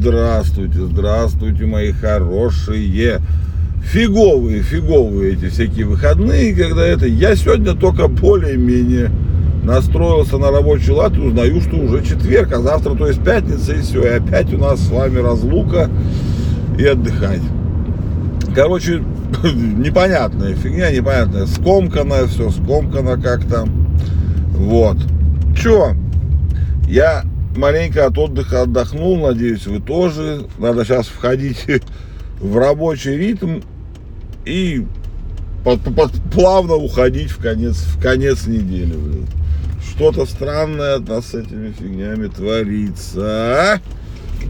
Здравствуйте, здравствуйте, мои хорошие. Фиговые, фиговые эти всякие выходные, когда это... Я сегодня только более-менее настроился на рабочий лад и узнаю, что уже четверг, а завтра, то есть пятница, и все. И опять у нас с вами разлука и отдыхать. Короче, непонятная фигня, непонятная. Скомканная, все скомкано как-то. Вот. Че? Я маленько от отдыха отдохнул, надеюсь, вы тоже. Надо сейчас входить в рабочий ритм и под- под- плавно уходить в конец, в конец недели. блин. Что-то странное от нас с этими фигнями творится. а?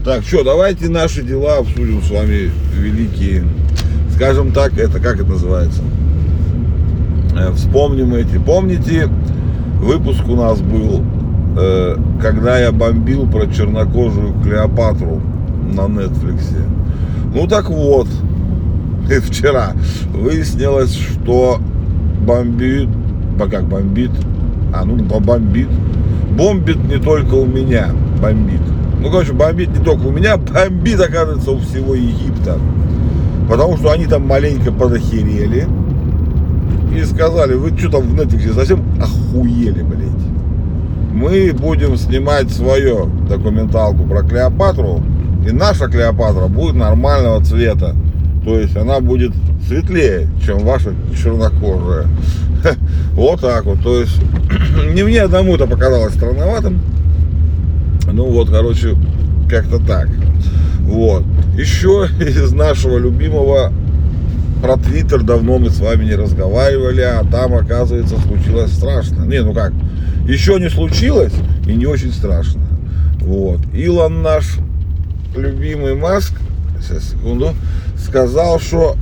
Так, что, давайте наши дела обсудим с вами великие. Скажем так, это как это называется? Э, Вспомним эти. Помните, выпуск у нас был, э, когда я бомбил про чернокожую Клеопатру на Нетфликсе. Ну так вот, вчера выяснилось, что бомбит, как бомбит, а ну бомбит, бомбит не только у меня, бомбит. Ну, короче, бомбит не только у меня, бомбит, оказывается, у всего Египта. Потому что они там маленько подохерели и сказали, вы что там в Netflix совсем охуели, блядь. Мы будем снимать свою документалку про Клеопатру, и наша Клеопатра будет нормального цвета. То есть она будет светлее, чем ваша чернокожая. Вот так вот. То есть не мне одному это показалось странноватым. Ну вот, короче, как-то так. Вот. Еще из нашего любимого про Твиттер давно мы с вами не разговаривали, а там, оказывается, случилось страшно. Не, ну как, еще не случилось и не очень страшно. Вот. Илон наш любимый Маск, сейчас, секунду, сказал, что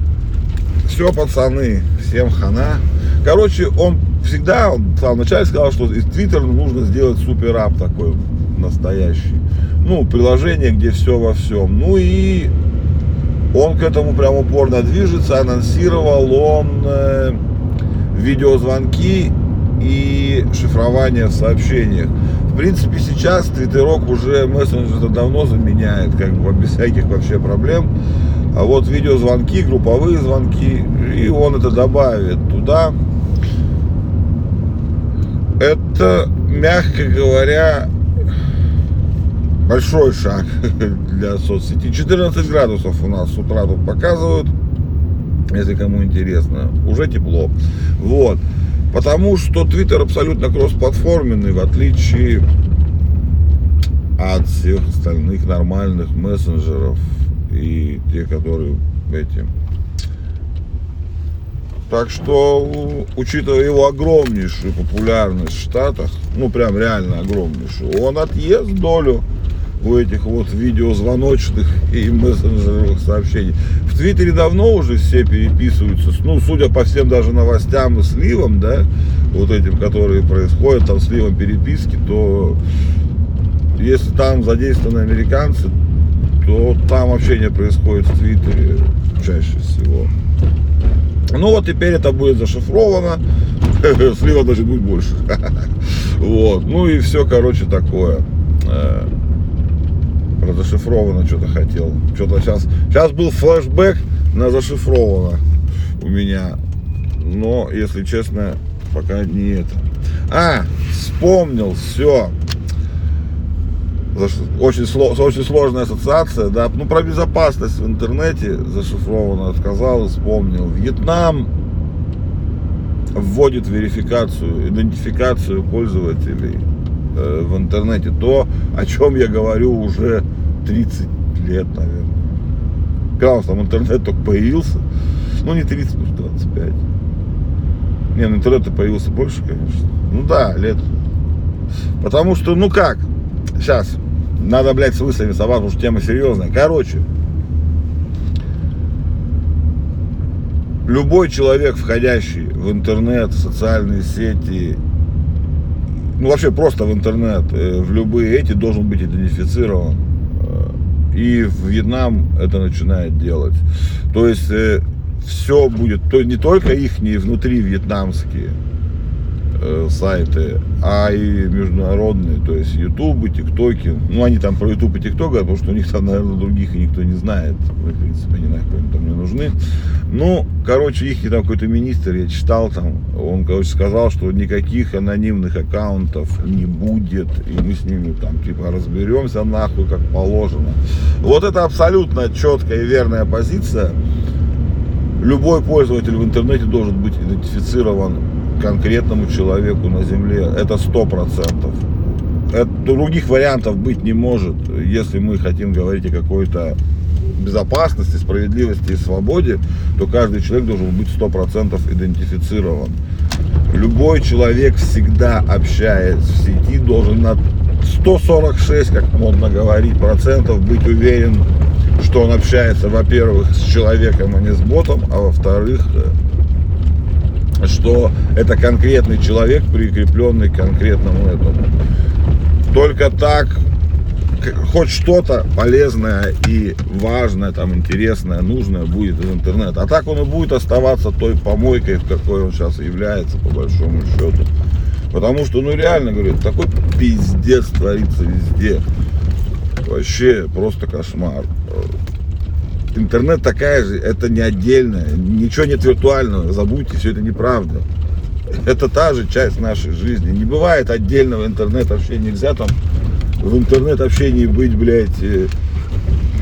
все, пацаны, всем хана. Короче, он всегда, он в самом начале сказал, что из Твиттера нужно сделать супер-ап такой настоящий. Ну, приложение, где все во всем. Ну и он к этому прям упорно движется. Анонсировал он э, видеозвонки и шифрование в сообщениях. В принципе, сейчас Твиттерок уже мессенджер давно заменяет, как бы без всяких вообще проблем. А вот видеозвонки, групповые звонки, и он это добавит туда. Это, мягко говоря, большой шаг для соцсети. 14 градусов у нас с утра тут показывают, если кому интересно. Уже тепло. Вот. Потому что Twitter абсолютно кроссплатформенный, в отличие от всех остальных нормальных мессенджеров и те, которые эти. Так что, учитывая его огромнейшую популярность в Штатах, ну прям реально огромнейшую, он отъест долю у этих вот видеозвоночных и мессенджеровых сообщений. В Твиттере давно уже все переписываются, ну, судя по всем даже новостям и сливам, да, вот этим, которые происходят, там сливом переписки, то если там задействованы американцы, то там общение происходит в Твиттере чаще всего. Ну вот теперь это будет зашифровано. Слива значит будет больше. Вот. Ну и все, короче, такое. Про зашифровано что-то хотел. Что-то сейчас. Сейчас был флешбэк на зашифровано у меня. Но, если честно, пока не это. А, вспомнил, все. Очень, очень сложная ассоциация, да. Ну, про безопасность в интернете зашифрованно сказал вспомнил. Вьетнам вводит верификацию, идентификацию пользователей э, в интернете. То, о чем я говорю уже 30 лет, наверное. Когда у нас там интернет только появился. Ну, не 30, может, 25. Не, ну интернет появился больше, конечно. Ну да, лет. Потому что, ну как, сейчас, надо, блядь, с мыслями совать, потому что тема серьезная. Короче, любой человек, входящий в интернет, в социальные сети, ну вообще просто в интернет, э, в любые эти, должен быть идентифицирован И Вьетнам это начинает делать. То есть все будет, то не только их внутри вьетнамские, э, сайты, а и международные, то есть Ютубы, ТикТоки. Ну, они там про Ютуб и ТикТок потому что у них там, наверное, других и никто не знает. В принципе, они там не нужны. Ну, короче, их там какой-то министр, я читал там, он, короче, сказал, что никаких анонимных аккаунтов не будет, и мы с ними там, типа, разберемся нахуй, как положено. Вот это абсолютно четкая и верная позиция. Любой пользователь в интернете должен быть идентифицирован конкретному человеку на Земле. Это сто процентов. Других вариантов быть не может, если мы хотим говорить о какой-то безопасности, справедливости и свободе, то каждый человек должен быть сто процентов идентифицирован. Любой человек всегда общаясь в сети должен на 146, как модно говорить, процентов быть уверен, что он общается, во-первых, с человеком, а не с ботом, а во-вторых, что это конкретный человек, прикрепленный к конкретному этому. Только так хоть что-то полезное и важное, там, интересное, нужное будет из интернета. А так он и будет оставаться той помойкой, в какой он сейчас является, по большому счету. Потому что, ну реально, говорю, такой пиздец творится везде. Вообще просто кошмар. Интернет такая же, это не отдельное, ничего нет виртуального, забудьте, все это неправда. Это та же часть нашей жизни. Не бывает отдельного интернета вообще нельзя там в интернет общении быть, блядь, э,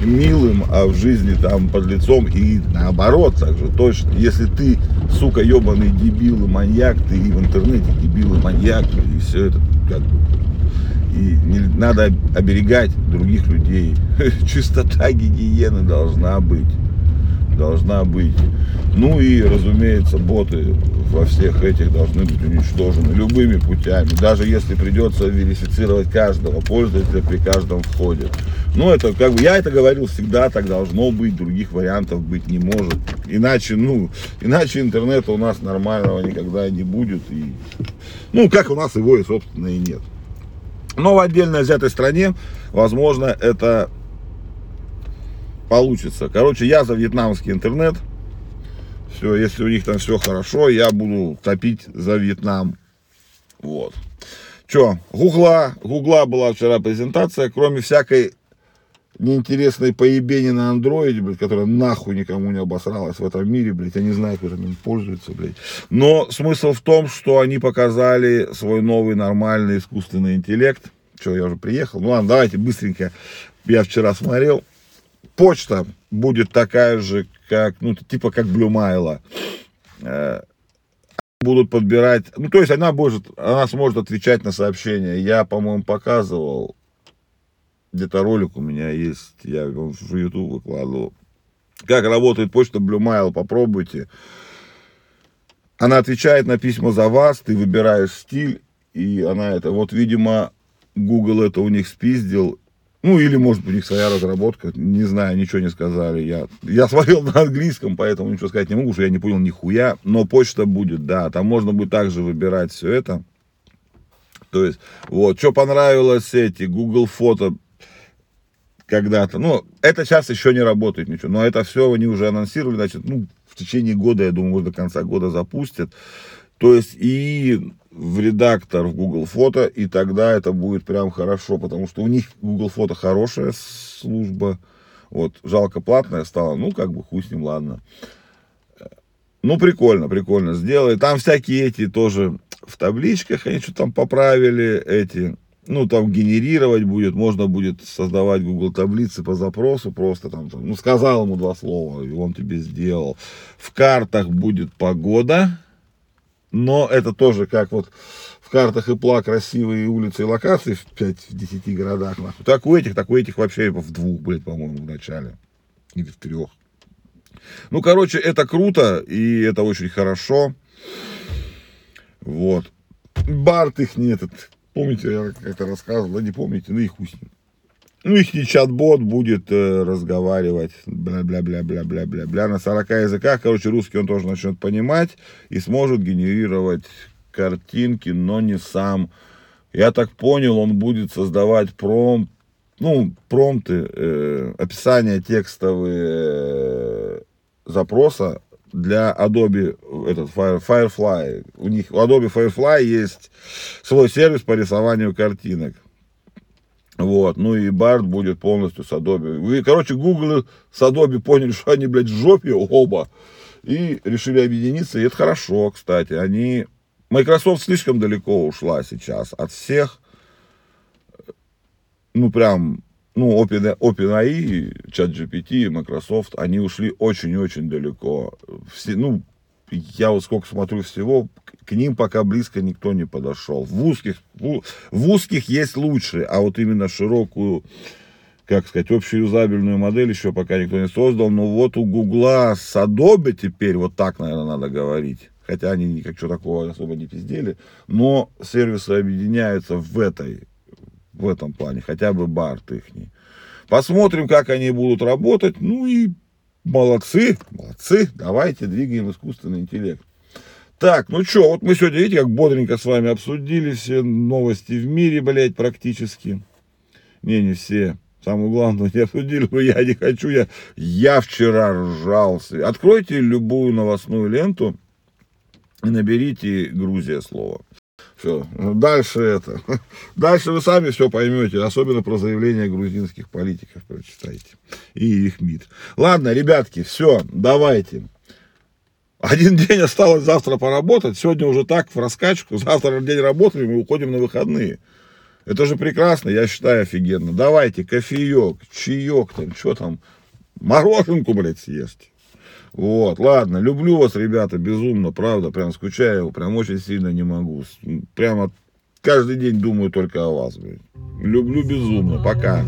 милым, а в жизни там под лицом и наоборот так же точно. Если ты, сука, ебаный дебил и маньяк, ты и в интернете дебил и маньяк, и все это как бы и не, надо оберегать других людей. Чистота гигиены должна быть. Должна быть. Ну и, разумеется, боты во всех этих должны быть уничтожены любыми путями. Даже если придется верифицировать каждого пользователя при каждом входе. Ну, это как бы, я это говорил всегда, так должно быть, других вариантов быть не может. Иначе, ну, иначе интернета у нас нормального никогда не будет. И, ну, как у нас его и, собственно, и нет. Но в отдельно взятой стране, возможно, это получится. Короче, я за вьетнамский интернет. Все, если у них там все хорошо, я буду топить за Вьетнам. Вот. Че, Гугла, Гугла была вчера презентация, кроме всякой неинтересной поебени на андроиде, блядь, которая нахуй никому не обосралась в этом мире, блядь, я не знаю, кто там им пользуется, блядь. Но смысл в том, что они показали свой новый нормальный искусственный интеллект. Что, я уже приехал? Ну ладно, давайте быстренько. Я вчера смотрел. Почта будет такая же, как, ну, типа как Блюмайла. Э, будут подбирать, ну, то есть она может, она сможет отвечать на сообщения. Я, по-моему, показывал где-то ролик у меня есть, я его в YouTube выкладывал. Как работает почта Blue Mail, попробуйте. Она отвечает на письма за вас, ты выбираешь стиль, и она это, вот, видимо, Google это у них спиздил, ну, или, может быть, у них своя разработка, не знаю, ничего не сказали. Я, я смотрел на английском, поэтому ничего сказать не могу, что я не понял нихуя. Но почта будет, да, там можно будет также выбирать все это. То есть, вот, что понравилось эти, Google фото когда-то. Ну, это сейчас еще не работает ничего, но это все они уже анонсировали, значит, ну, в течение года, я думаю, до конца года запустят. То есть и в редактор в Google Фото, и тогда это будет прям хорошо, потому что у них Google Фото хорошая служба, вот, жалко платная стала, ну, как бы хуй с ним, ладно. Ну, прикольно, прикольно сделали. Там всякие эти тоже в табличках, они что там поправили, эти, ну, там генерировать будет, можно будет создавать Google таблицы по запросу, просто там, ну, сказал ему два слова, и он тебе сделал. В картах будет погода, но это тоже как вот в картах ИПЛА красивые улицы и локации в 5-10 городах. Нахуй. Так у этих, так у этих вообще в двух, блядь, по-моему, в начале. Или в трех. Ну, короче, это круто, и это очень хорошо. Вот. Барт их не этот, Помните, я как-то рассказывал, да не помните, ну и хуй. Ну, их чат-бот будет э, разговаривать, бля-бля-бля-бля-бля-бля-бля, на 40 языках, короче, русский он тоже начнет понимать и сможет генерировать картинки, но не сам. Я так понял, он будет создавать пром ну, промпты, э, описание текстовые э, запроса для Adobe этот Fire- Firefly. У них у Adobe Firefly есть свой сервис по рисованию картинок. Вот, ну и Барт будет полностью с Adobe. Вы, короче, Google с Adobe поняли, что они, блядь, в жопе оба. И решили объединиться, и это хорошо, кстати. Они... Microsoft слишком далеко ушла сейчас от всех. Ну, прям, ну, Open, OpenAI, ChatGPT, Microsoft, они ушли очень-очень далеко. Все, ну, я вот сколько смотрю всего, к- ним пока близко никто не подошел. В узких, в узких есть лучшие, а вот именно широкую, как сказать, общую юзабельную модель еще пока никто не создал. Но вот у Гугла с Adobe теперь, вот так, наверное, надо говорить. Хотя они никак что такого особо не пиздели. Но сервисы объединяются в этой, в этом плане. Хотя бы Барт ихний. Посмотрим, как они будут работать. Ну и молодцы, молодцы. Давайте двигаем искусственный интеллект. Так, ну что, вот мы сегодня, видите, как бодренько с вами обсудили все новости в мире, блядь, практически. Не, не все. Самое главное, не обсудили, но я не хочу, я, я вчера ржался. Откройте любую новостную ленту и наберите Грузия слово. Все, дальше это. Дальше вы сами все поймете, особенно про заявления грузинских политиков прочитайте. И их МИД. Ладно, ребятки, все, давайте. Один день осталось завтра поработать, сегодня уже так в раскачку, завтра день работы, и уходим на выходные. Это же прекрасно, я считаю, офигенно. Давайте кофеек, чаек, там, что там, мороженку, блядь, съесть. Вот, ладно, люблю вас, ребята, безумно, правда, прям скучаю, прям очень сильно не могу. Прямо каждый день думаю только о вас, блядь. Люблю безумно, пока.